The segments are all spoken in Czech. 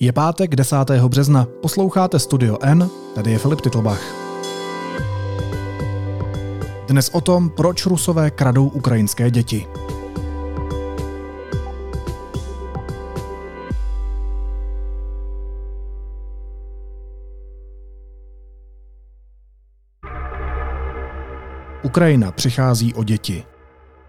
Je pátek 10. března, posloucháte Studio N, tady je Filip Titlbach. Dnes o tom, proč Rusové kradou ukrajinské děti. Ukrajina přichází o děti.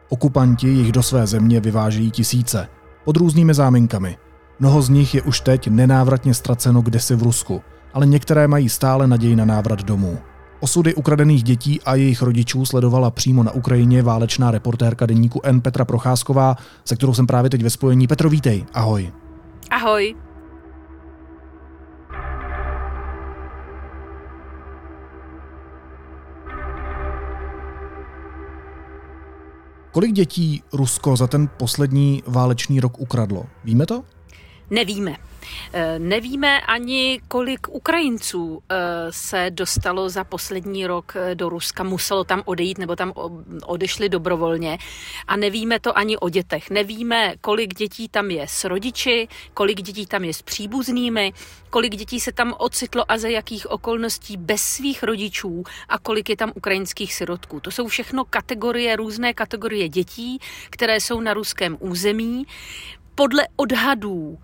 Okupanti jich do své země vyvážejí tisíce, pod různými záminkami – Mnoho z nich je už teď nenávratně ztraceno kdesi v Rusku, ale některé mají stále naději na návrat domů. Osudy ukradených dětí a jejich rodičů sledovala přímo na Ukrajině válečná reportérka deníku N Petra Procházková, se kterou jsem právě teď ve spojení. Petro, vítej, ahoj. Ahoj. Kolik dětí Rusko za ten poslední válečný rok ukradlo? Víme to? Nevíme. Eh, nevíme ani, kolik Ukrajinců eh, se dostalo za poslední rok eh, do Ruska, muselo tam odejít nebo tam odešli dobrovolně. A nevíme to ani o dětech. Nevíme, kolik dětí tam je s rodiči, kolik dětí tam je s příbuznými, kolik dětí se tam ocitlo a za jakých okolností bez svých rodičů a kolik je tam ukrajinských sirotků. To jsou všechno kategorie, různé kategorie dětí, které jsou na ruském území. Podle odhadů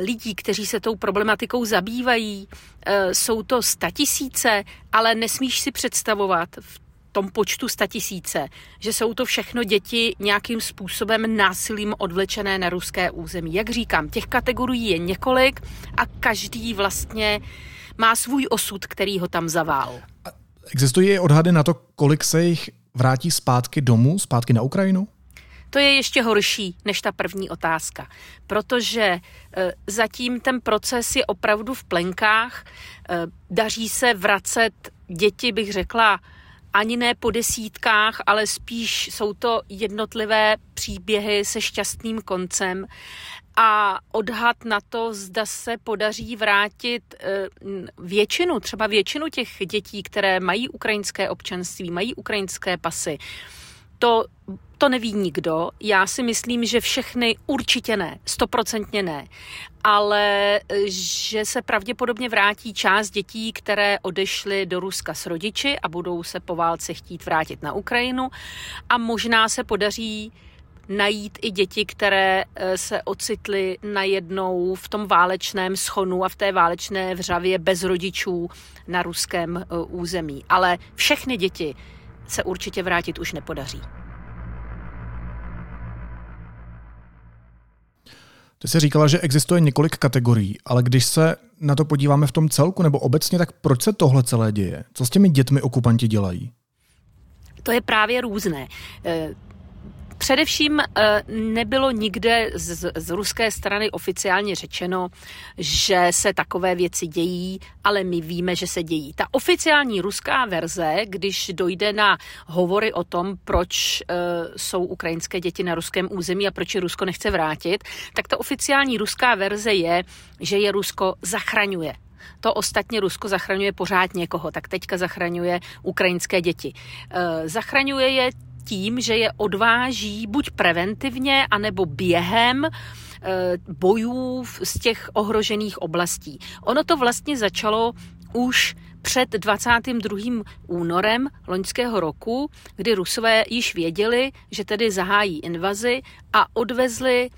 lidí, kteří se tou problematikou zabývají. Eh, jsou to statisíce, ale nesmíš si představovat v tom počtu statisíce, že jsou to všechno děti nějakým způsobem násilím odvlečené na ruské území. Jak říkám, těch kategorií je několik a každý vlastně má svůj osud, který ho tam zavál. Existují odhady na to, kolik se jich vrátí zpátky domů, zpátky na Ukrajinu? To je ještě horší než ta první otázka, protože e, zatím ten proces je opravdu v plenkách. E, daří se vracet děti, bych řekla, ani ne po desítkách, ale spíš jsou to jednotlivé příběhy se šťastným koncem a odhad na to, zda se podaří vrátit e, většinu, třeba většinu těch dětí, které mají ukrajinské občanství, mají ukrajinské pasy, to to neví nikdo. Já si myslím, že všechny určitě ne, stoprocentně ne. Ale že se pravděpodobně vrátí část dětí, které odešly do Ruska s rodiči a budou se po válce chtít vrátit na Ukrajinu. A možná se podaří najít i děti, které eh, se ocitly najednou v tom válečném schonu a v té válečné vřavě bez rodičů na ruském eh, území. Ale všechny děti se určitě vrátit už nepodaří. Ty jsi říkala, že existuje několik kategorií, ale když se na to podíváme v tom celku nebo obecně, tak proč se tohle celé děje? Co s těmi dětmi okupanti dělají? To je právě různé. Eh, Především eh, nebylo nikde z, z ruské strany oficiálně řečeno, že se takové věci dějí, ale my víme, že se dějí. Ta oficiální ruská verze, když dojde na hovory o tom, proč uh, jsou ukrajinské děti na ruském území a proč je Rusko nechce vrátit, tak ta oficiální ruská verze je, že je Rusko zachraňuje to ostatně Rusko zachraňuje pořád někoho, tak teďka zachraňuje ukrajinské děti. Eh, zachraňuje je tím, že je odváží buď preventivně, anebo během eh, bojů z těch ohrožených oblastí. Ono to vlastně začalo už před 22. únorem loňského roku, kdy Rusové již věděli, že tedy zahájí invazi a odvezli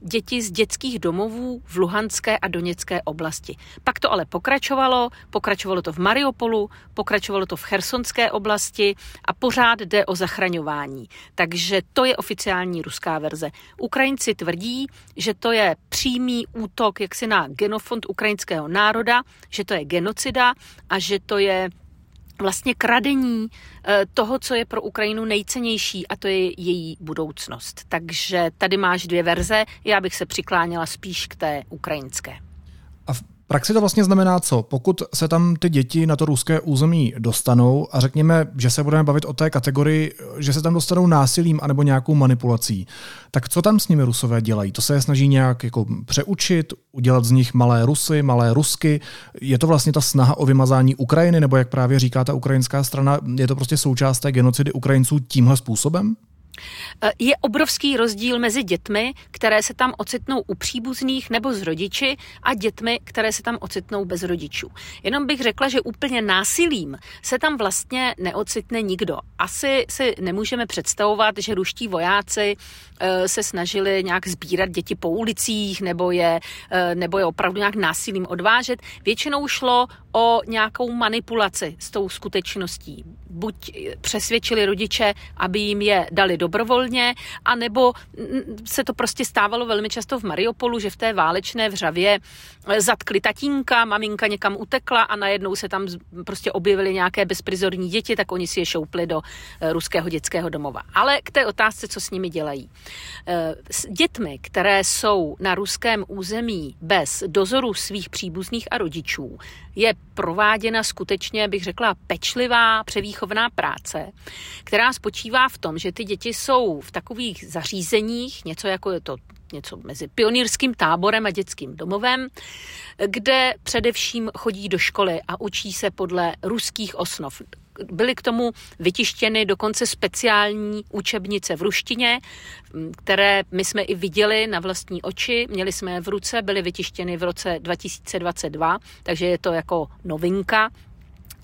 děti z dětských domovů v Luhanské a Doněcké oblasti. Pak to ale pokračovalo, pokračovalo to v Mariupolu, pokračovalo to v Chersonské oblasti a pořád jde o zachraňování. Takže to je oficiální ruská verze. Ukrajinci tvrdí, že to je přímý útok jaksi na genofond ukrajinského národa, že to je genocida a že to je vlastně kradení eh, toho, co je pro Ukrajinu nejcennější a to je její budoucnost. Takže tady máš dvě verze, já bych se přikláněla spíš k té ukrajinské. Praxi to vlastně znamená co? Pokud se tam ty děti na to ruské území dostanou a řekněme, že se budeme bavit o té kategorii, že se tam dostanou násilím anebo nějakou manipulací, tak co tam s nimi rusové dělají? To se je snaží nějak jako přeučit, udělat z nich malé Rusy, malé Rusky? Je to vlastně ta snaha o vymazání Ukrajiny, nebo jak právě říká ta ukrajinská strana, je to prostě součást té genocidy Ukrajinců tímhle způsobem? Eh, je obrovský rozdíl mezi dětmi, které se tam ocitnou u příbuzných nebo z rodiči a dětmi, které se tam ocitnou bez rodičů. Jenom bych řekla, že úplně násilím se tam vlastně neocitne nikdo. Asi si nemůžeme představovat, že ruští vojáci eh, se snažili nějak sbírat děti po ulicích nebo je, eh, nebo je opravdu nějak násilím odvážet. Většinou šlo o nějakou manipulaci s tou skutečností. Buď přesvědčili rodiče, aby jim je dali dobrovolně, anebo se to prostě stávalo velmi často v Mariupolu, že v té válečné vřavě zatkli tatínka, maminka někam utekla a najednou se tam prostě objevily nějaké bezprizorní děti, tak oni si je šoupli do eh, ruského dětského domova. Ale k té otázce, co s nimi dělají. Eh, s dětmi, které jsou na ruském území bez dozoru svých příbuzných a rodičů, je prováděna skutečně, bych řekla, pečlivá převýchovná práce, která spočívá v tom, že ty děti jsou v takových zařízeních, něco jako je to něco mezi pionýrským táborem a dětským domovem, kde především chodí do školy a učí se podle ruských osnov. Byly k tomu vytištěny dokonce speciální učebnice v ruštině, které my jsme i viděli na vlastní oči, měli jsme je v ruce, byly vytištěny v roce 2022, takže je to jako novinka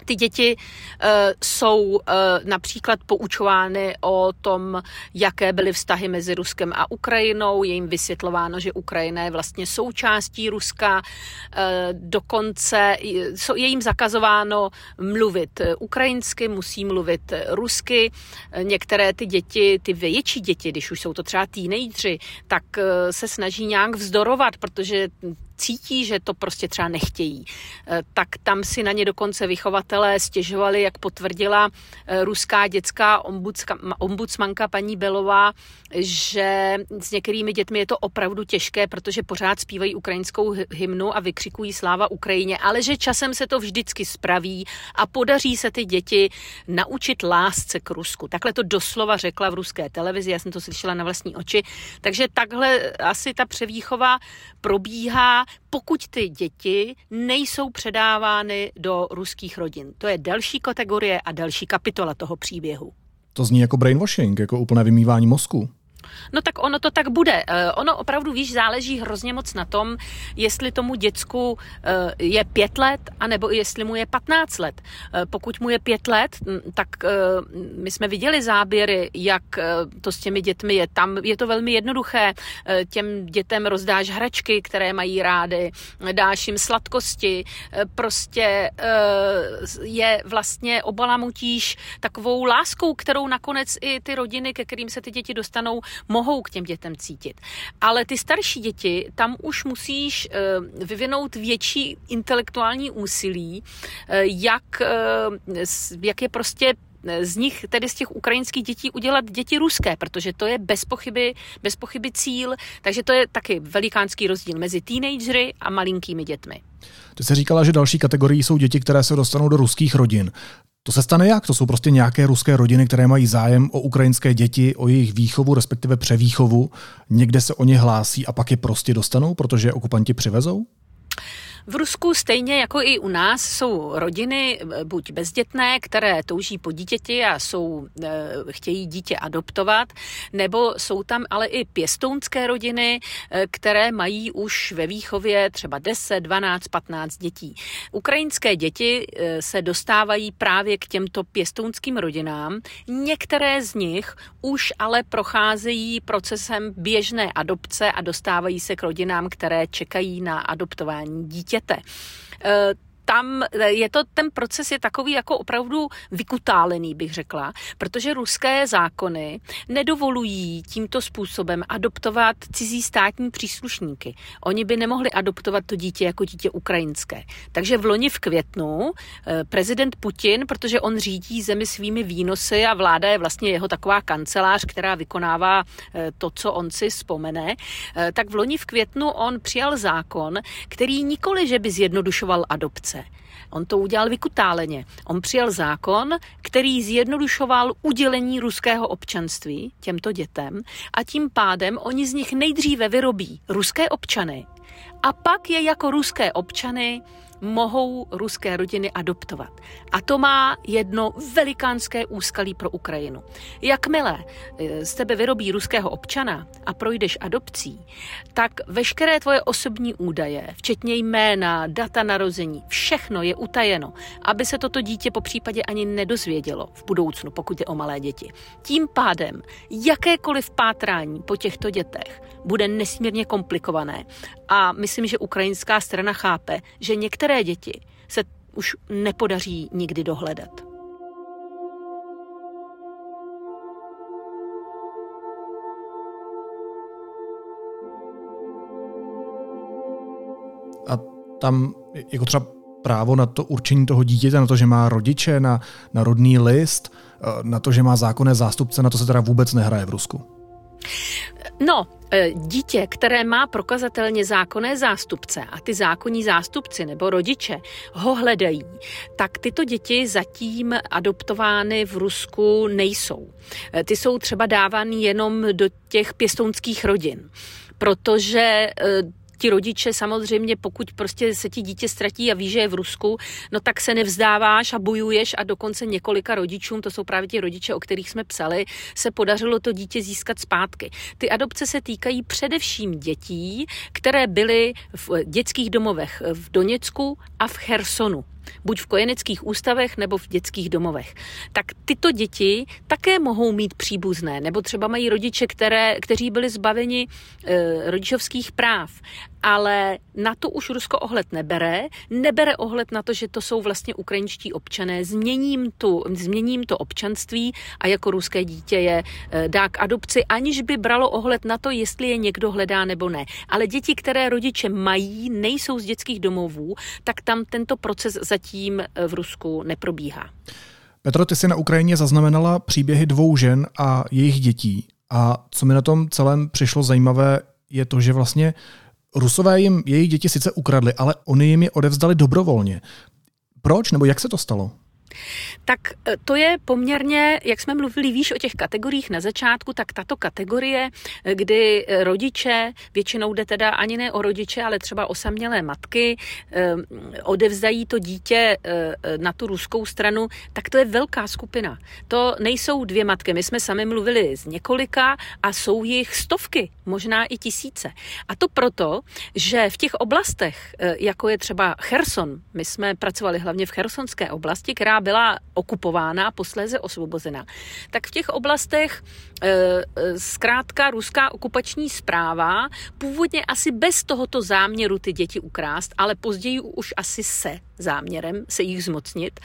ty děti uh, jsou uh, například poučovány o tom, jaké byly vztahy mezi Ruskem a Ukrajinou. Je jim vysvětlováno, že Ukrajina je vlastně součástí Ruska. Uh, dokonce je jim zakazováno mluvit ukrajinsky, musí mluvit rusky. Některé ty děti, ty větší děti, když už jsou to třeba teenageři, tak se snaží nějak vzdorovat, protože cítí, že to prostě třeba nechtějí, eh, tak tam si na ně dokonce vychovatelé stěžovali, jak potvrdila eh, ruská dětská ombudsmanka paní Belová, že s některými dětmi je to opravdu těžké, protože pořád zpívají ukrajinskou hymnu a vykřikují sláva Ukrajině, ale že časem se to vždycky spraví a podaří se ty děti naučit lásce k Rusku. Takhle to doslova řekla v ruské televizi, já jsem to slyšela na vlastní oči. Takže takhle asi ta převýchova probíhá pokud ty děti nejsou předávány do ruských rodin. To je další kategorie a další kapitola toho příběhu. To zní jako brainwashing, jako úplné vymývání mozku. No tak ono to tak bude. Eh, ono opravdu, víš, záleží hrozně moc na tom, jestli tomu děcku eh, je pět let, anebo jestli mu je patnáct let. Eh, pokud mu je pět let, tak my jsme viděli záběry, jak to s těmi dětmi je. Tam je to velmi jednoduché. Těm dětem rozdáš hračky, které mají rády, dáš jim sladkosti, prostě je vlastně obalamutíš takovou láskou, kterou nakonec i ty rodiny, ke kterým se ty děti dostanou, mohou k těm dětem cítit. Ale ty starší děti, tam už musíš eh, vyvinout větší intelektuální úsilí, eh, jak, eh, jak je prostě z nich, tedy z těch ukrajinských dětí, udělat děti ruské, protože to je bez pochyby, bez pochyby cíl, takže to je taky velikánský rozdíl mezi teenagery a malinkými dětmi. Ty jsi říkala, že další kategorii jsou děti, které se dostanou do ruských rodin. To se stane jak? To jsou prostě nějaké ruské rodiny, které mají zájem o ukrajinské děti, o jejich výchovu, respektive převýchovu. Někde se o ně hlásí a pak je prostě dostanou, protože okupanti přivezou? V Rusku stejně jako i u nás jsou rodiny eh, buď bezdětné, které touží po dítěti a jsou, eh, chtějí dítě adoptovat, nebo jsou tam ale i pěstounské rodiny, eh, které mají už ve výchově třeba 10, 12, 15 dětí. Ukrajinské děti se dostávají právě k těmto pěstounským rodinám. Některé z nich už ale procházejí procesem běžné adopce a dostávají se k rodinám, které čekají na adoptování dítě dítěte. Tam je to, ten proces je takový jako opravdu vykutálený, bych řekla, protože ruské zákony nedovolují tímto způsobem adoptovat cizí státní příslušníky. Oni by nemohli adoptovat to dítě jako dítě ukrajinské. Takže v loni v květnu eh, prezident Putin, protože on řídí zemi svými výnosy a vláda je vlastně jeho taková kancelář, která vykonává eh, to, co on si vzpomene, tak v loni v květnu on přijal zákon, který nikoli, že by zjednodušoval adopce, práce. On to udělal vykutáleně. On přijal zákon, který zjednodušoval udělení ruského občanství těmto dětem a tím pádem oni z nich nejdříve vyrobí ruské občany a pak je jako ruské občany mohou ruské rodiny adoptovat. A to má jedno velikánské úskalí pro Ukrajinu. Jakmile eh, z tebe vyrobí ruského občana a projdeš adopcí, tak veškeré tvoje osobní údaje, včetně jména, data narození, všechno je utajeno, aby se toto dítě po případě ani nedozvědělo v budoucnu, pokud je o malé děti. Tím pádem jakékoliv pátrání po těchto dětech bude nesmírně komplikované. A myslím, že ukrajinská strana chápe, že některé děti se už nepodaří nikdy dohledat. A tam jako třeba právo na to určení toho dítěte, na to, že má rodiče, na, na rodný list, eh, na to, že má zákonné zástupce, na to se teda vůbec nehraje v Rusku. No, e, dítě, které má prokazatelně zákonné zástupce a ty zákonní zástupci nebo rodiče ho hledají, tak tyto děti zatím adoptovány v Rusku nejsou. E, ty jsou třeba dávány jenom do těch pěstounských rodin protože e, ti rodiče samozřejmě, pokud prostě se ti dítě ztratí a ví, že je v Rusku, no tak se nevzdáváš a bojuješ a dokonce několika rodičům, to jsou právě ti rodiče, o kterých jsme psali, se podařilo to dítě získat zpátky. Ty adopce se týkají především dětí, které byly v dětských domovech v Doněcku a v Chersonu buď v kojeneckých ústavech nebo v dětských domovech. Tak tyto děti také mohou mít příbuzné, nebo třeba mají rodiče, které, kteří byli zbaveni e, rodičovských práv ale na to už Rusko ohled nebere. Nebere ohled na to, že to jsou vlastně ukrajinští občané. Změním, tu, změním to občanství a jako ruské dítě je eh, dá k adopci, aniž by bralo ohled na to, jestli je někdo hledá nebo ne. Ale děti, které rodiče mají, nejsou z dětských domovů, tak tam tento proces zatím eh, v Rusku neprobíhá. Petro, ty jsi na Ukrajině zaznamenala příběhy dvou žen a jejich dětí. A co mi na tom celém přišlo zajímavé, je to, že vlastně Rusové jim jejich děti sice ukradli, ale oni jim je odevzdali dobrovolně. Proč nebo jak se to stalo? Tak e, to je poměrně, jak jsme mluvili výš o těch kategoriích na začátku, tak tato kategorie, e, kdy rodiče, většinou jde teda ani ne o rodiče, ale třeba osamělé matky, odevzdají to dítě na tu ruskou stranu, tak to je velká skupina. To nejsou dvě matky. My jsme sami mluvili z několika a jsou jich stovky, možná i tisíce. A to proto, že v těch oblastech, jako je třeba Cherson, my jsme pracovali hlavně v chersonské oblasti, která byla okupována a posléze osvobozena, tak v těch oblastech e, e, zkrátka ruská okupační zpráva původně asi bez tohoto záměru ty děti ukrást, ale později už asi se záměrem se jich zmocnit,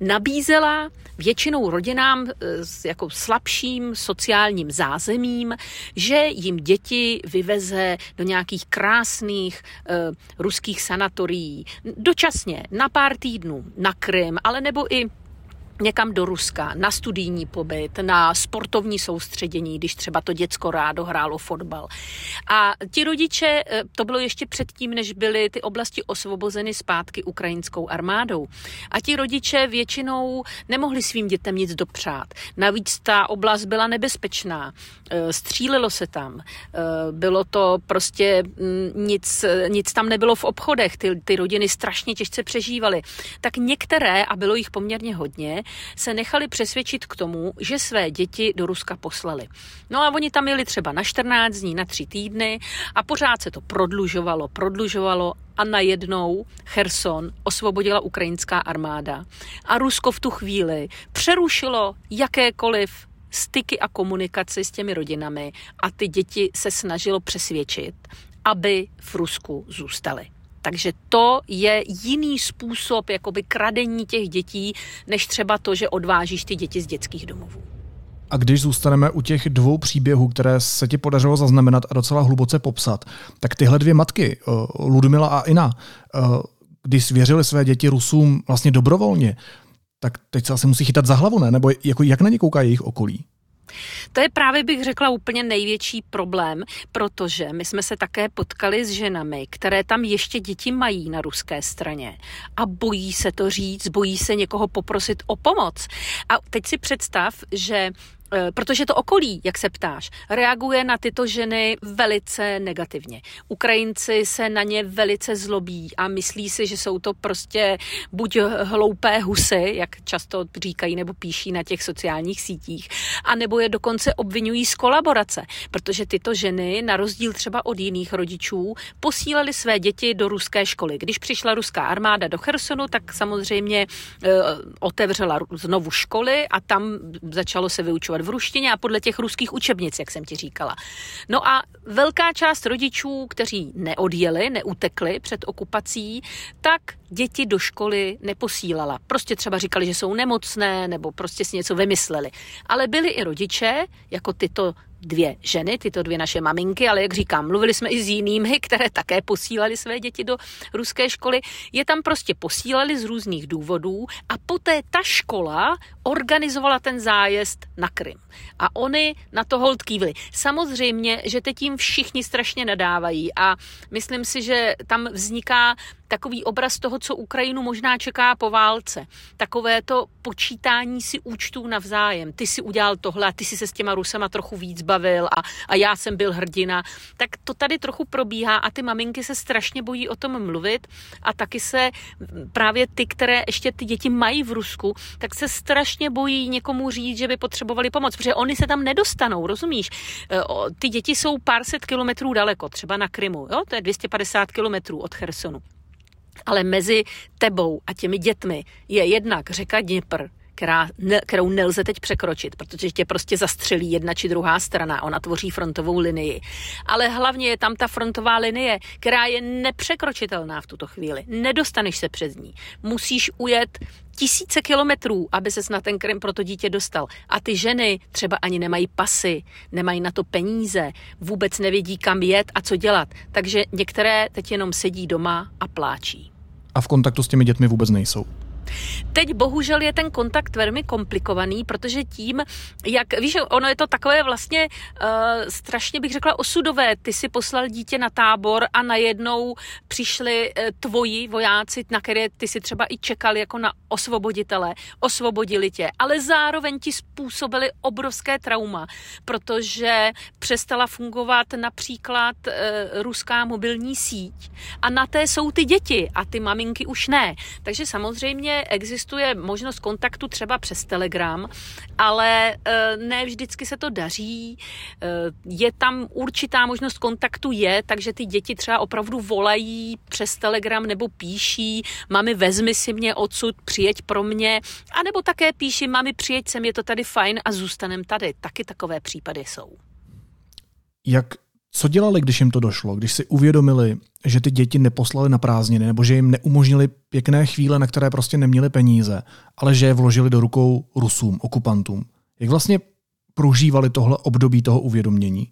nabízela většinou rodinám e, s jako slabším sociálním zázemím, že jim děti vyveze do nějakých krásných uh, ruských sanatorií. Dočasně na pár týdnů na Krym, ale nebo i někam do Ruska, na studijní pobyt, na sportovní soustředění, když třeba to děcko rádo hrálo fotbal. A ti rodiče, eh, to bylo ještě předtím, než byly ty oblasti osvobozeny zpátky ukrajinskou armádou. A ti rodiče většinou nemohli svým dětem nic dopřát. Navíc ta oblast byla nebezpečná. Eh, střílelo se tam. Eh, bylo to prostě mm, nic, nic tam nebylo v obchodech. Ty, ty rodiny strašně těžce přežívaly. Tak některé, a bylo jich poměrně hodně, se nechali přesvědčit k tomu, že své děti do Ruska poslali. No a oni tam jeli třeba na 14 dní, na 3 týdny a pořád se to prodlužovalo, prodlužovalo a najednou Cherson osvobodila ukrajinská armáda a Rusko v tu chvíli přerušilo jakékoliv styky a komunikaci s těmi rodinami a ty děti se snažilo přesvědčit, aby v Rusku zůstaly. Takže to je jiný způsob jakoby kradení těch dětí, než třeba to, že odvážíš ty děti z dětských domovů. A když zůstaneme u těch dvou příběhů, které se ti podařilo zaznamenat a docela hluboce popsat, tak tyhle dvě matky, eh, Ludmila a Ina, eh, když svěřili své děti Rusům vlastně dobrovolně, tak teď se asi musí chytat za hlavu, ne? Nebo jako jak na ně kouká jejich okolí? To je právě, bych řekla, úplně největší problém, protože my jsme se také potkali s ženami, které tam ještě děti mají na ruské straně a bojí se to říct, bojí se někoho poprosit o pomoc. A teď si představ, že protože to okolí, jak se ptáš, reaguje na tyto ženy velice negativně. Ukrajinci se na ně velice zlobí a myslí si, že jsou to prostě buď hloupé husy, jak často říkají nebo píší na těch sociálních sítích, a nebo je dokonce obvinují z kolaborace, protože tyto ženy, na rozdíl třeba od jiných rodičů, posílali své děti do ruské školy. Když přišla ruská armáda do Chersonu, tak samozřejmě e, otevřela znovu školy a tam začalo se vyučovat v ruštině a podle těch ruských učebnic, jak jsem ti říkala. No a velká část rodičů, kteří neodjeli, neutekli před okupací, tak děti do školy neposílala. Prostě třeba říkali, že jsou nemocné nebo prostě si něco vymysleli. Ale byli i rodiče, jako tyto dvě ženy, tyto dvě naše maminky, ale jak říkám, mluvili jsme i s jinými, které také posílali své děti do ruské školy. Je tam prostě posílali z různých důvodů a poté ta škola organizovala ten zájezd na Krym. A oni na to hold kývli. Samozřejmě, že teď tím všichni strašně nadávají a myslím si, že tam vzniká takový obraz toho, co Ukrajinu možná čeká po válce. Takové to počítání si účtů navzájem. Ty si udělal tohle ty si se s těma Rusama trochu víc bavil a, a já jsem byl hrdina. Tak to tady trochu probíhá a ty maminky se strašně bojí o tom mluvit a taky se právě ty, které ještě ty děti mají v Rusku, tak se strašně bojí někomu říct, že by potřebovali pomoc, protože oni se tam nedostanou, rozumíš? E, ty děti jsou pár set kilometrů daleko, třeba na Krymu, jo? to je 250 kilometrů od Chersonu. Ale mezi tebou a těmi dětmi je jednak řeka Dněpr, která, ne, kterou nelze teď překročit, protože tě prostě zastřelí jedna či druhá strana, ona tvoří frontovou linii. Ale hlavně je tam ta frontová linie, která je nepřekročitelná v tuto chvíli. Nedostaneš se přes ní. Musíš ujet tisíce kilometrů, aby ses na ten Krym pro to dítě dostal. A ty ženy třeba ani nemají pasy, nemají na to peníze, vůbec nevědí, kam jet a co dělat. Takže některé teď jenom sedí doma a pláčí. A v kontaktu s těmi dětmi vůbec nejsou. Teď bohužel je ten kontakt velmi komplikovaný, protože tím, jak, víš, ono je to takové vlastně uh, strašně bych řekla osudové. Ty si poslal dítě na tábor a najednou přišli uh, tvoji vojáci, na které ty si třeba i čekal jako na osvoboditele, osvobodili tě, ale zároveň ti způsobili obrovské trauma, protože přestala fungovat například uh, ruská mobilní síť a na té jsou ty děti a ty maminky už ne. Takže samozřejmě existuje možnost kontaktu třeba přes Telegram, ale eh, ne vždycky se to daří. Eh, je tam určitá možnost kontaktu je, takže ty děti třeba opravdu volají přes Telegram nebo píší, mami vezmi si mě odsud, přijeď pro mě, anebo také píší, mami přijeď sem, je to tady fajn a zůstanem tady. Taky takové případy jsou. Jak co dělali, když jim to došlo, když si uvědomili, že ty děti neposlali na prázdniny nebo že jim neumožnili pěkné chvíle, na které prostě neměli peníze, ale že je vložili do rukou Rusům, okupantům? Jak vlastně prožívali tohle období toho uvědomění?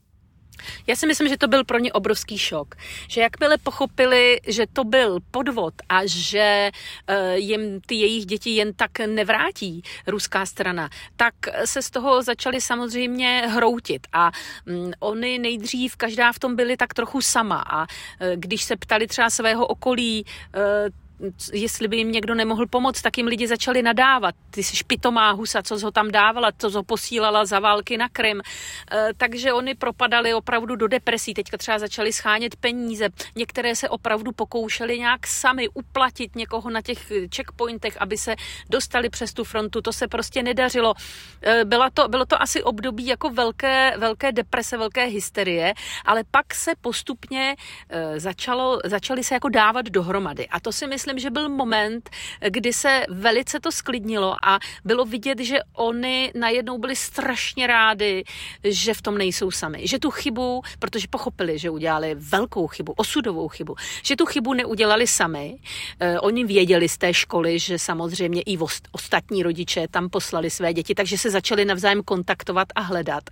Já si myslím, že to byl pro ně obrovský šok. Že jakmile pochopili, že to byl podvod a že uh, jim ty jejich děti jen tak nevrátí ruská strana, tak se z toho začali samozřejmě hroutit. A um, oni nejdřív, každá v tom byli tak trochu sama. A uh, když se ptali třeba svého okolí, uh, jestli by jim někdo nemohl pomoct, tak jim lidi začali nadávat. Ty jsi špitomá husa, co ho tam dávala, co ho posílala za války na Krym. E, takže oni propadali opravdu do depresí. Teďka třeba začali schánět peníze. Některé se opravdu pokoušeli nějak sami uplatit někoho na těch checkpointech, aby se dostali přes tu frontu. To se prostě nedařilo. E, byla to, bylo to asi období jako velké, velké deprese, velké hysterie, ale pak se postupně e, začalo, začali se jako dávat dohromady. A to si myslím, myslím, že byl moment, kdy se velice to sklidnilo a bylo vidět, že oni najednou byli strašně rádi, že v tom nejsou sami. Že tu chybu, protože pochopili, že udělali velkou chybu, osudovou chybu, že tu chybu neudělali sami. Eh, oni věděli z té školy, že samozřejmě i ostatní rodiče tam poslali své děti, takže se začali navzájem kontaktovat a hledat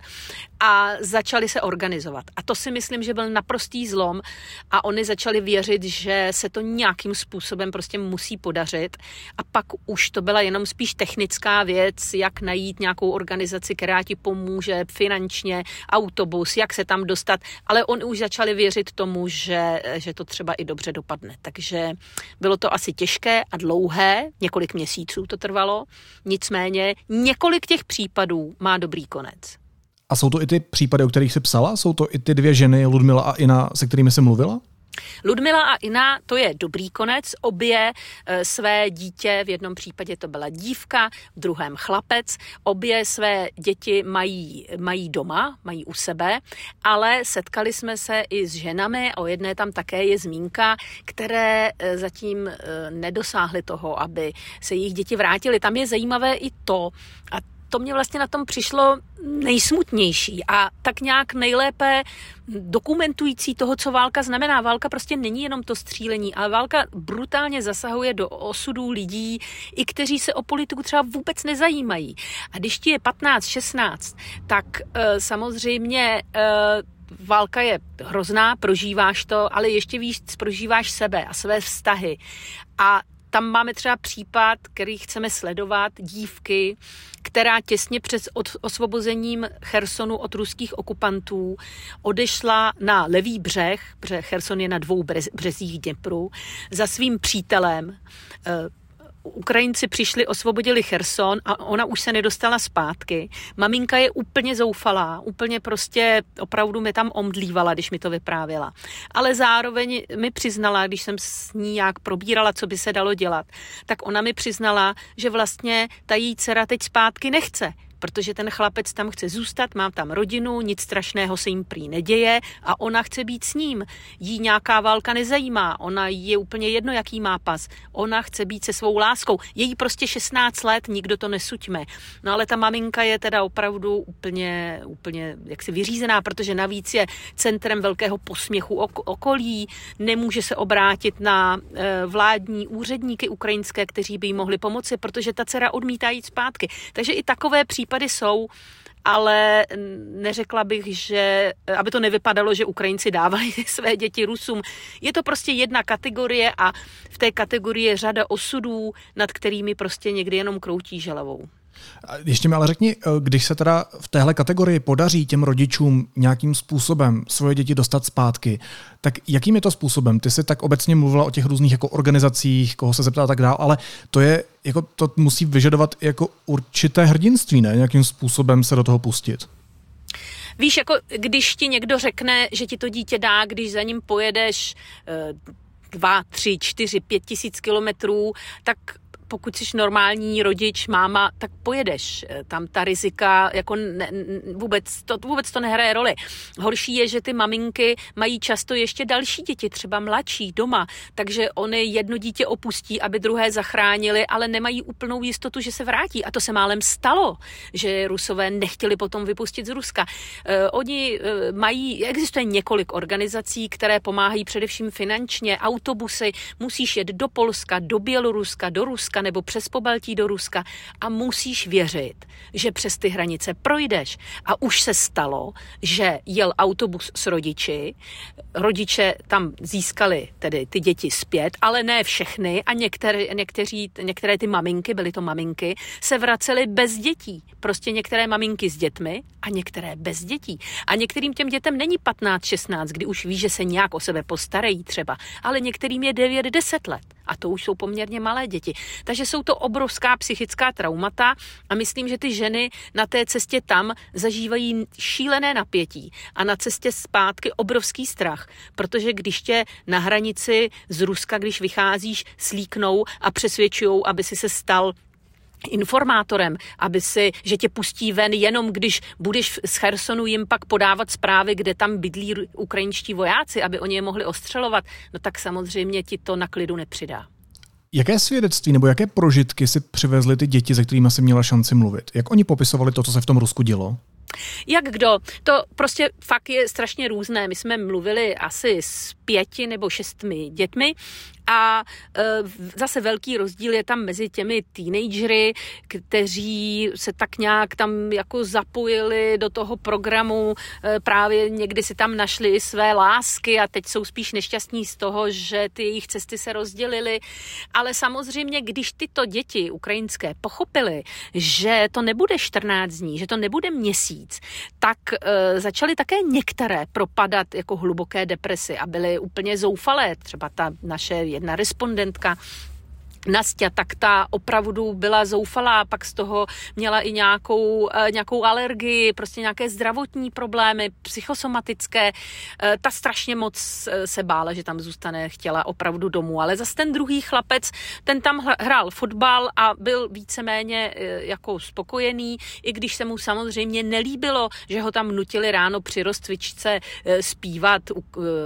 a začali se organizovat. A to si myslím, že byl naprostý zlom a oni začali věřit, že se to nějakým způsobem způsobem prostě musí podařit. A pak už to byla jenom spíš technická věc, jak najít nějakou organizaci, která ti pomůže finančně, autobus, jak se tam dostat. Ale on už začali věřit tomu, že, že to třeba i dobře dopadne. Takže bylo to asi těžké a dlouhé, několik měsíců to trvalo. Nicméně několik těch případů má dobrý konec. A jsou to i ty případy, o kterých jsi psala? Jsou to i ty dvě ženy, Ludmila a Ina, se kterými jsi mluvila? Ludmila a Ina, to je dobrý konec. Obě e, své dítě, v jednom případě to byla dívka, v druhém chlapec, obě své děti mají, mají doma, mají u sebe, ale setkali jsme se i s ženami, o jedné tam také je zmínka, které e, zatím e, nedosáhly toho, aby se jejich děti vrátily. Tam je zajímavé i to, a to mě vlastně na tom přišlo nejsmutnější a tak nějak nejlépe dokumentující toho, co válka znamená. Válka prostě není jenom to střílení, ale válka brutálně zasahuje do osudů lidí, i kteří se o politiku třeba vůbec nezajímají. A když ti je 15, 16, tak e, samozřejmě e, válka je hrozná, prožíváš to, ale ještě víc prožíváš sebe a své vztahy. A tam máme třeba případ, který chceme sledovat, dívky, která těsně před osvobozením Chersonu od ruských okupantů odešla na levý břeh, protože Cherson je na dvou březích Dněpru, za svým přítelem, eh, Ukrajinci přišli, osvobodili Cherson a ona už se nedostala zpátky. Maminka je úplně zoufalá, úplně prostě opravdu mi tam omdlívala, když mi to vyprávěla. Ale zároveň mi přiznala, když jsem s ní jak probírala, co by se dalo dělat, tak ona mi přiznala, že vlastně ta její dcera teď zpátky nechce, protože ten chlapec tam chce zůstat, má tam rodinu, nic strašného se jim prý neděje a ona chce být s ním. Jí nějaká válka nezajímá, ona je úplně jedno, jaký má pas. Ona chce být se svou láskou. Její prostě 16 let, nikdo to nesuďme. No ale ta maminka je teda opravdu úplně, úplně jaksi vyřízená, protože navíc je centrem velkého posměchu okolí, nemůže se obrátit na eh, vládní úředníky ukrajinské, kteří by jí mohli pomoci, protože ta dcera odmítá jít zpátky. Takže i takové případy případy jsou, ale neřekla bych, že, aby to nevypadalo, že Ukrajinci dávali své děti Rusům. Je to prostě jedna kategorie a v té kategorii je řada osudů, nad kterými prostě někdy jenom kroutí želavou. Ještě mi ale řekni, eh, když se teda v téhle kategorii podaří těm rodičům nějakým způsobem svoje děti dostat zpátky, tak jakým je to způsobem? Ty jsi tak obecně mluvila o těch různých jako organizacích, koho se zeptá a tak dále, ale to je, jako to musí vyžadovat jako určité hrdinství, ne? Nějakým způsobem se do toho pustit. Víš, jako když ti někdo řekne, že ti to dítě dá, když za ním pojedeš eh, dva, tři, čtyři, pět tisíc kilometrů, tak pokud jsi normální rodič, máma, tak pojedeš. Eh, tam ta rizika jako ne, vůbec, to, vůbec to nehraje roli. Horší je, že ty maminky mají často ještě další děti, třeba mladší doma, takže oni jedno dítě opustí, aby druhé zachránili, ale nemají úplnou jistotu, že se vrátí. A to se málem stalo, že Rusové nechtěli potom vypustit z Ruska. Eh, oni eh, mají, existuje několik organizací, které pomáhají především finančně, autobusy, musíš jet do Polska, do Běloruska, do Ruska, nebo přes Pobaltí do Ruska a musíš věřit, že přes ty hranice projdeš. A už se stalo, že jel autobus s rodiči, rodiče tam získali tedy ty děti zpět, ale ne všechny a některé, někteří, některé ty maminky, byly to maminky, se vracely bez dětí. Prostě některé maminky s dětmi a některé bez dětí. A některým těm dětem není 15-16, kdy už ví, že se nějak o sebe postarají třeba, ale některým je 9-10 let. A to už jsou poměrně malé děti. Takže jsou to obrovská psychická traumata a myslím, že ty ženy na té cestě tam zažívají šílené napětí a na cestě zpátky obrovský strach, protože když tě na hranici z Ruska, když vycházíš, slíknou a přesvědčují, aby si se stal informátorem, aby si, že tě pustí ven jenom když budeš z Chersonu jim pak podávat zprávy, kde tam bydlí ukrajinští vojáci, aby oni je mohli ostřelovat, no tak samozřejmě ti to na klidu nepřidá. Jaké svědectví nebo jaké prožitky si přivezly ty děti, se kterými jsi měla šanci mluvit? Jak oni popisovali to, co se v tom Rusku dělo? Jak kdo? To prostě fakt je strašně různé. My jsme mluvili asi s pěti nebo šestmi dětmi a e, zase velký rozdíl je tam mezi těmi teenagery, kteří se tak nějak tam jako zapojili do toho programu, e, právě někdy si tam našli své lásky a teď jsou spíš nešťastní z toho, že ty jejich cesty se rozdělily. Ale samozřejmě, když tyto děti ukrajinské pochopily, že to nebude 14 dní, že to nebude měsíc, tak e, začaly také některé propadat jako hluboké depresi a byly úplně zoufalé. Třeba ta naše jedna respondentka Nastia, tak ta opravdu byla zoufalá, pak z toho měla i nějakou, eh, nějakou alergii, prostě nějaké zdravotní problémy, psychosomatické. Eh, ta strašně moc eh, se bála, že tam zůstane, chtěla opravdu domů. Ale zase ten druhý chlapec, ten tam hrál fotbal a byl víceméně jako spokojený, i když se mu samozřejmě nelíbilo, že ho tam nutili ráno při rozcvičce zpívat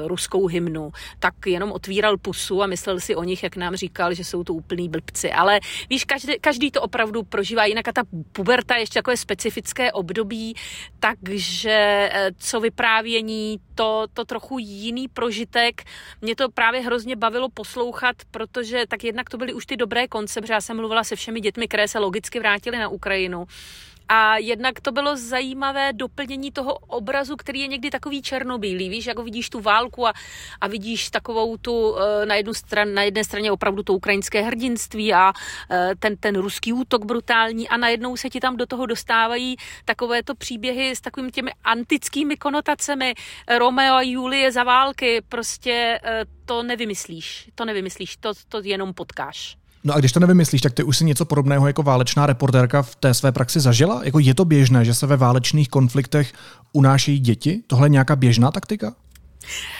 ruskou hymnu. Tak jenom otvíral pusu a myslel si o nich, jak nám říkal, že jsou to úplný blbci, ale víš, každý, každý to opravdu prožívá, jinak a ta puberta je ještě takové specifické období, takže eh, co vyprávění, to, to trochu jiný prožitek. Mě to právě hrozně bavilo poslouchat, protože tak jednak to byly už ty dobré konce, protože já jsem mluvila se všemi dětmi, které se logicky vrátily na Ukrajinu a jednak to bylo zajímavé doplnění toho obrazu, který je někdy takový černobílý, víš, jako vidíš tu válku a, a vidíš takovou tu eh, na, jednu stran, na jedné straně opravdu to ukrajinské hrdinství a eh, ten, ten ruský útok brutální a najednou se ti tam do toho dostávají takovéto příběhy s takovými těmi antickými konotacemi Romeo a Julie za války, prostě eh, to nevymyslíš, to nevymyslíš, to, to jenom potkáš. No a když to nevymyslíš, tak ty už si něco podobného jako válečná reportérka v té své praxi zažila? Jako je to běžné, že se ve válečných konfliktech unášejí děti? Tohle je nějaká běžná taktika?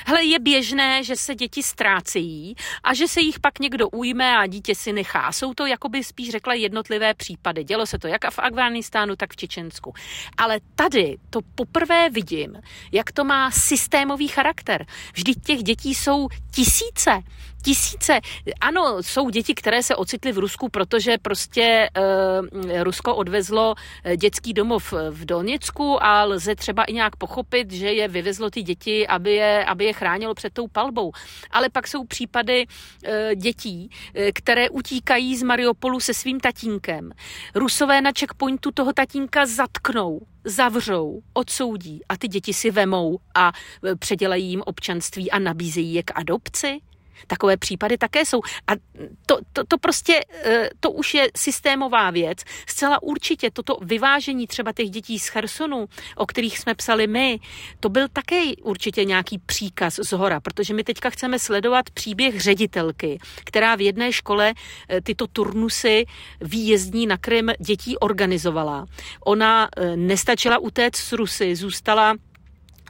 Hele, je běžné, že se děti ztrácejí a že se jich pak někdo ujme a dítě si nechá. Jsou to, jakoby spíš řekla, jednotlivé případy. Dělo se to jak v Afghánistánu, tak v Čečensku. Ale tady to poprvé vidím, jak to má systémový charakter. Vždyť těch dětí jsou tisíce tisíce. Ano, jsou děti, které se ocitly v Rusku, protože prostě e, Rusko odvezlo eh, dětský domov v Doněcku a lze třeba i nějak pochopit, že je vyvezlo ty děti, aby je, aby je chránilo před tou palbou. Ale pak jsou případy e, dětí, e, které utíkají z Mariupolu se svým tatínkem. Rusové na checkpointu toho tatínka zatknou zavřou, odsoudí a ty děti si vemou a předělají jim občanství a nabízejí je k adopci? Takové případy také jsou. A to, to, to prostě, eh, to už je systémová věc. Zcela určitě toto vyvážení třeba těch dětí z Chersonu, o kterých jsme psali my, to byl také určitě nějaký příkaz z hora, protože my teďka chceme sledovat příběh ředitelky, která v jedné škole eh, tyto turnusy výjezdní na Krym dětí organizovala. Ona eh, nestačila utéct z Rusy, zůstala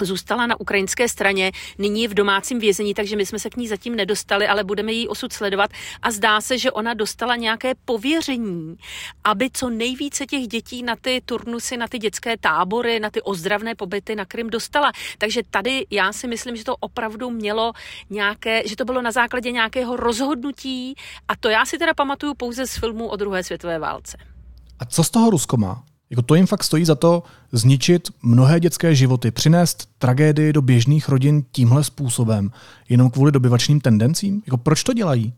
zůstala na ukrajinské straně, nyní je v domácím vězení, takže my jsme se k ní zatím nedostali, ale budeme její osud sledovat a zdá se, že ona dostala nějaké pověření, aby co nejvíce těch dětí na ty turnusy, na ty dětské tábory, na ty ozdravné pobyty na Krym dostala. Takže tady já si myslím, že to opravdu mělo nějaké, že to bylo na základě nějakého rozhodnutí a to já si teda pamatuju pouze z filmu o druhé světové válce. A co z toho Rusko má? Jako to jim fakt stojí za to zničit mnohé dětské životy, přinést tragédii do běžných rodin tímhle způsobem, jenom kvůli dobyvačným tendencím? Jako proč to dělají?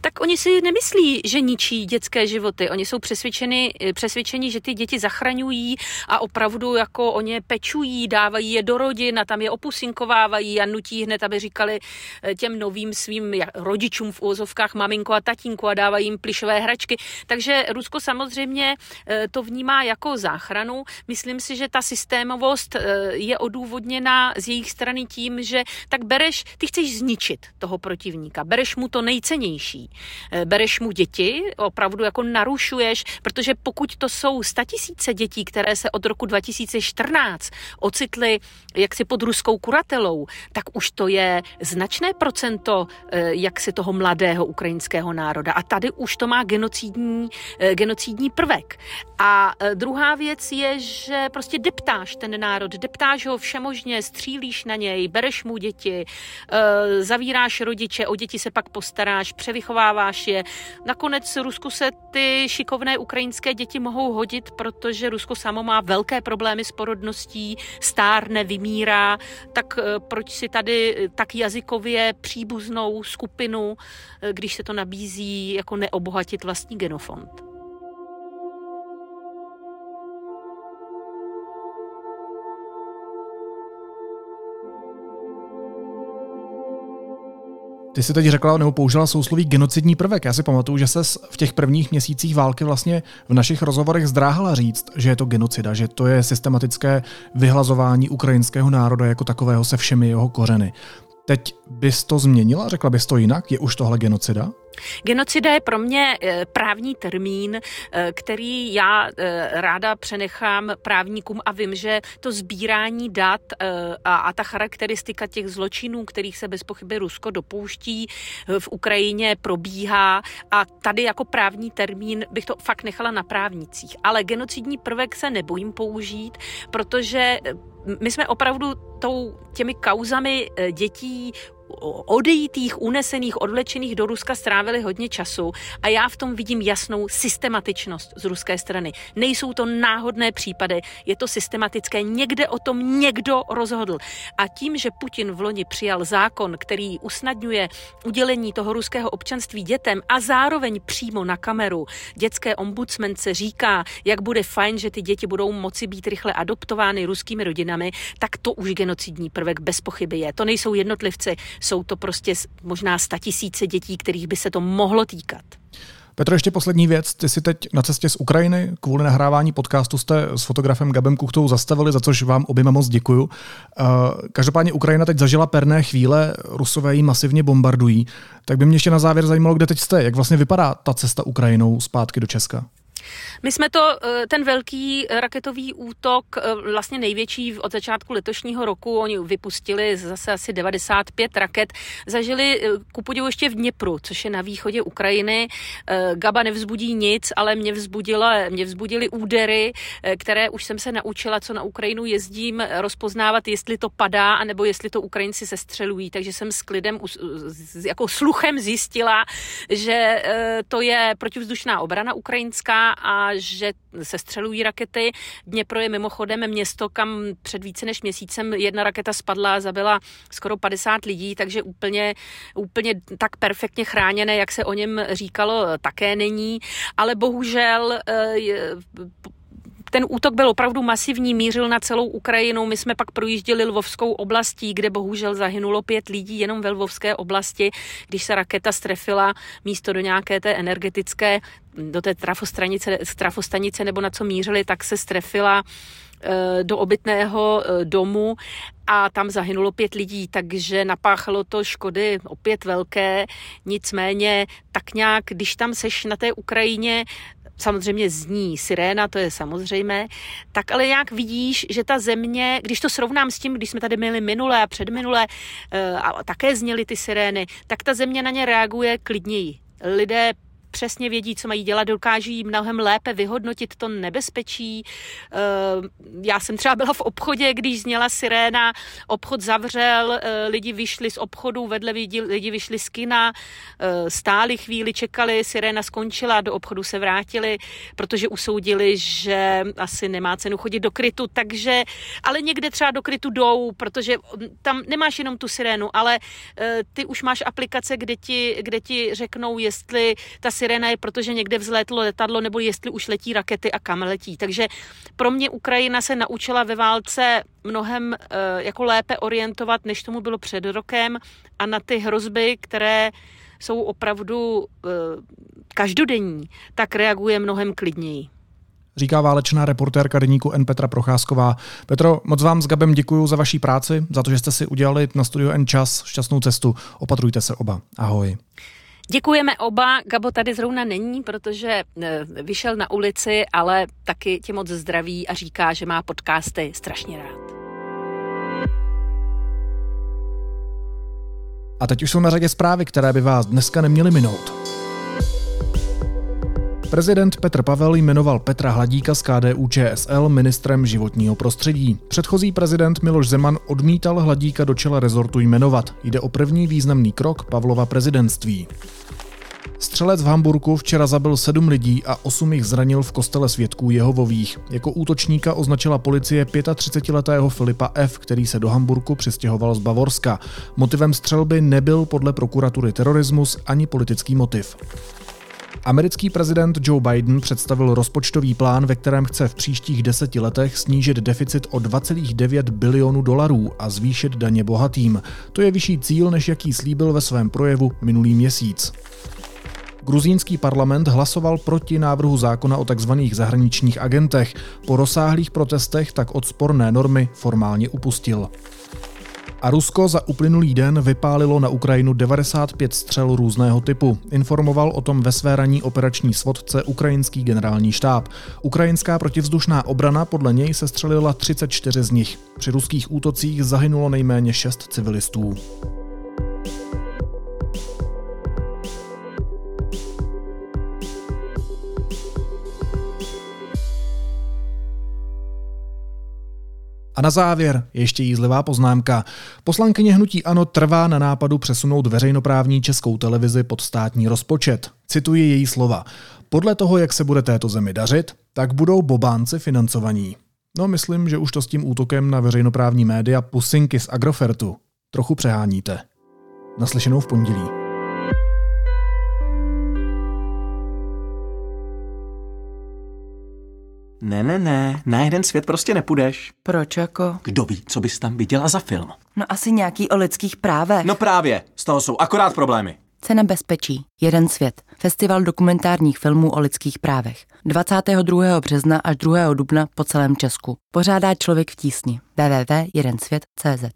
Tak oni si nemyslí, že ničí dětské životy. Oni jsou přesvědčeni, přesvědčeni, že ty děti zachraňují a opravdu jako o ně pečují, dávají je do rodin a tam je opusinkovávají a nutí hned, aby říkali eh, těm novým svým rodičům v úvozovkách maminko a tatínku a dávají jim plišové hračky. Takže Rusko samozřejmě eh, to vnímá jako záchranu. Myslím si, že ta systémovost eh, je odůvodněna z jejich strany tím, že tak bereš, ty chceš zničit toho protivníka, bereš mu to nejcennější nejcennější. Eh, bereš mu děti, opravdu jako narušuješ, protože pokud to jsou statisíce dětí, které se od roku 2014 ocitly jaksi pod ruskou kuratelou, tak už to je značné procento eh, jaksi toho mladého ukrajinského národa. A tady už to má genocidní, eh, genocidní prvek. A druhá věc je, že prostě deptáš ten národ, deptáš ho všemožně, střílíš na něj, bereš mu děti, zavíráš rodiče, o děti se pak postaráš, převychováváš je. Nakonec Rusku se ty šikovné ukrajinské děti mohou hodit, protože Rusko samo má velké problémy s porodností, stárne, vymírá, tak eh, proč si tady tak jazykově příbuznou skupinu, eh, když se to nabízí, jako neobohatit vlastní genofond? Ty jsi teď řekla nebo použila sousloví genocidní prvek. Já si pamatuju, že se v těch prvních měsících války vlastně v našich rozhovorech zdráhala říct, že je to genocida, že to je systematické vyhlazování ukrajinského národa jako takového se všemi jeho kořeny. Teď bys to změnila? Řekla bys to jinak? Je už tohle genocida? Genocida je pro mě eh, právní termín, eh, který já eh, ráda přenechám právníkům a vím, že to sbírání dat a, a ta charakteristika těch zločinů, kterých se bez pochyby Rusko dopouští v Ukrajině, probíhá a tady jako právní termín bych to fakt nechala na právnicích. Ale genocidní prvek se nebojím použít, protože my jsme opravdu tou, těmi kauzami dětí odejítých, unesených, odvlečených do Ruska strávili hodně času a já v tom vidím jasnou systematičnost z ruské strany. Nejsou to náhodné případy, je to systematické, někde o tom někdo rozhodl. A tím, že Putin v loni přijal zákon, který usnadňuje udělení toho ruského občanství dětem a zároveň přímo na kameru dětské ombudsmence říká, jak bude fajn, že ty děti budou moci být rychle adoptovány ruskými rodinami, tak to už genocidní prvek bez pochyby je. To nejsou jednotlivci, jsou to prostě možná statisíce dětí, kterých by se to mohlo týkat. Petro, ještě poslední věc. Ty si teď na cestě z Ukrajiny kvůli nahrávání podcastu jste s fotografem Gabem Kuchtou zastavili, za což vám oběma moc děkuju. Uh, každopádně Ukrajina teď zažila perné chvíle, Rusové ji masivně bombardují. Tak by mě ještě na závěr zajímalo, kde teď jste. Jak vlastně vypadá ta cesta Ukrajinou zpátky do Česka? My jsme to, eh, ten velký raketový útok, eh, vlastně největší od začátku letošního roku, oni vypustili zase asi 95 raket, zažili eh, ku podivu ještě v Dněpru, což je na východě Ukrajiny. Gaba nevzbudí nic, ale mě, vzbudila, mě vzbudili údery, které už jsem se naučila, co na Ukrajinu jezdím, rozpoznávat, jestli to padá, anebo jestli to Ukrajinci sestřelují. Takže jsem s klidem, jako sluchem zjistila, že to je protivzdušná obrana ukrajinská a že se střelují rakety. Dněpro je mimochodem město, kam před více než měsícem jedna raketa spadla a zabila skoro 50 lidí, takže úplně, úplně tak perfektně chráněné, jak se o něm říkalo, také není. Ale bohužel eh, ten útok byl opravdu masivní, mířil na celou Ukrajinu. My jsme pak projížděli Lvovskou oblastí, kde bohužel zahynulo pět lidí jenom ve Lvovské oblasti, když se raketa strefila místo do nějaké té energetické, do té trafostanice, trafostanice nebo na co mířili, tak se strefila eh, do obytného eh, domu a tam zahynulo pět lidí, takže napáchalo to škody opět velké, nicméně tak nějak, když tam seš na té Ukrajině, samozřejmě zní siréna, to je samozřejmé, tak ale jak vidíš, že ta země, když to srovnám s tím, když jsme tady měli minulé a předminulé eh, a také zněly ty sirény, tak ta země na ně reaguje klidněji. Lidé přesně vědí, co mají dělat, dokáží mnohem lépe vyhodnotit to nebezpečí. Eh, já jsem třeba byla v obchodě, když zněla siréna, obchod zavřel, eh, lidi vyšli z obchodu, vedle lidi, lidi vyšli z kina, eh, stáli chvíli, čekali, siréna skončila, do obchodu se vrátili, protože usoudili, že asi nemá cenu chodit do krytu, takže, ale někde třeba do krytu jdou, protože tam nemáš jenom tu sirénu, ale ty už máš aplikace, kde ti, kde ti řeknou, jestli ta sirena je, protože někde vzlétlo letadlo, nebo jestli už letí rakety a kam letí. Takže pro mě Ukrajina se naučila ve válce mnohem uh, jako lépe orientovat, než tomu bylo před rokem a na ty hrozby, které jsou opravdu uh, každodenní, tak reaguje mnohem klidněji říká válečná reportérka deníku N. Petra Procházková. Petro, moc vám s Gabem děkuji za vaší práci, za to, že jste si udělali na studio N čas, šťastnou cestu. Opatrujte se oba. Ahoj. Děkujeme oba. Gabo tady zrovna není, protože eh, vyšel na ulici, ale taky tě moc zdraví a říká, že má podcasty strašně rád. A teď už jsou na řadě zprávy, které by vás dneska neměly minout. Prezident Petr Pavel jmenoval Petra Hladíka z KDU ČSL ministrem životního prostředí. Předchozí prezident Miloš Zeman odmítal Hladíka do čela rezortu jmenovat. Jde o první významný krok Pavlova prezidentství. Střelec v Hamburku včera zabil sedm lidí a osm jich zranil v kostele svědků Jehovových. Jako útočníka označila policie 35-letého Filipa F., který se do Hamburku přistěhoval z Bavorska. Motivem střelby nebyl podle prokuratury terorismus ani politický motiv. Americký prezident Joe Biden představil rozpočtový plán, ve kterém chce v příštích deseti letech snížit deficit o 2,9 bilionu dolarů a zvýšit daně bohatým. To je vyšší cíl, než jaký slíbil ve svém projevu minulý měsíc. Gruzínský parlament hlasoval proti návrhu zákona o tzv. zahraničních agentech. Po rozsáhlých protestech tak od sporné normy formálně upustil. A Rusko za uplynulý den vypálilo na Ukrajinu 95 střel různého typu. Informoval o tom ve své ranní operační svodce ukrajinský generální štáb. Ukrajinská protivzdušná obrana podle něj se střelila 34 z nich. Při ruských útocích zahynulo nejméně 6 civilistů. A na závěr ještě jízlivá poznámka. Poslankyně hnutí Ano trvá na nápadu přesunout veřejnoprávní českou televizi pod státní rozpočet. Cituji její slova. Podle toho, jak se bude této zemi dařit, tak budou bobánci financovaní. No, myslím, že už to s tím útokem na veřejnoprávní média pusinky z Agrofertu trochu přeháníte. Naslyšenou v pondělí. Ne, ne, ne, na jeden svět prostě nepůjdeš. Proč jako? Kdo ví, co bys tam viděla za film? No asi nějaký o lidských právech. No právě, z toho jsou akorát problémy. Cena bezpečí. Jeden svět. Festival dokumentárních filmů o lidských právech. 22. března až 2. dubna po celém Česku. Pořádá člověk v tísni. www.jedensvět.cz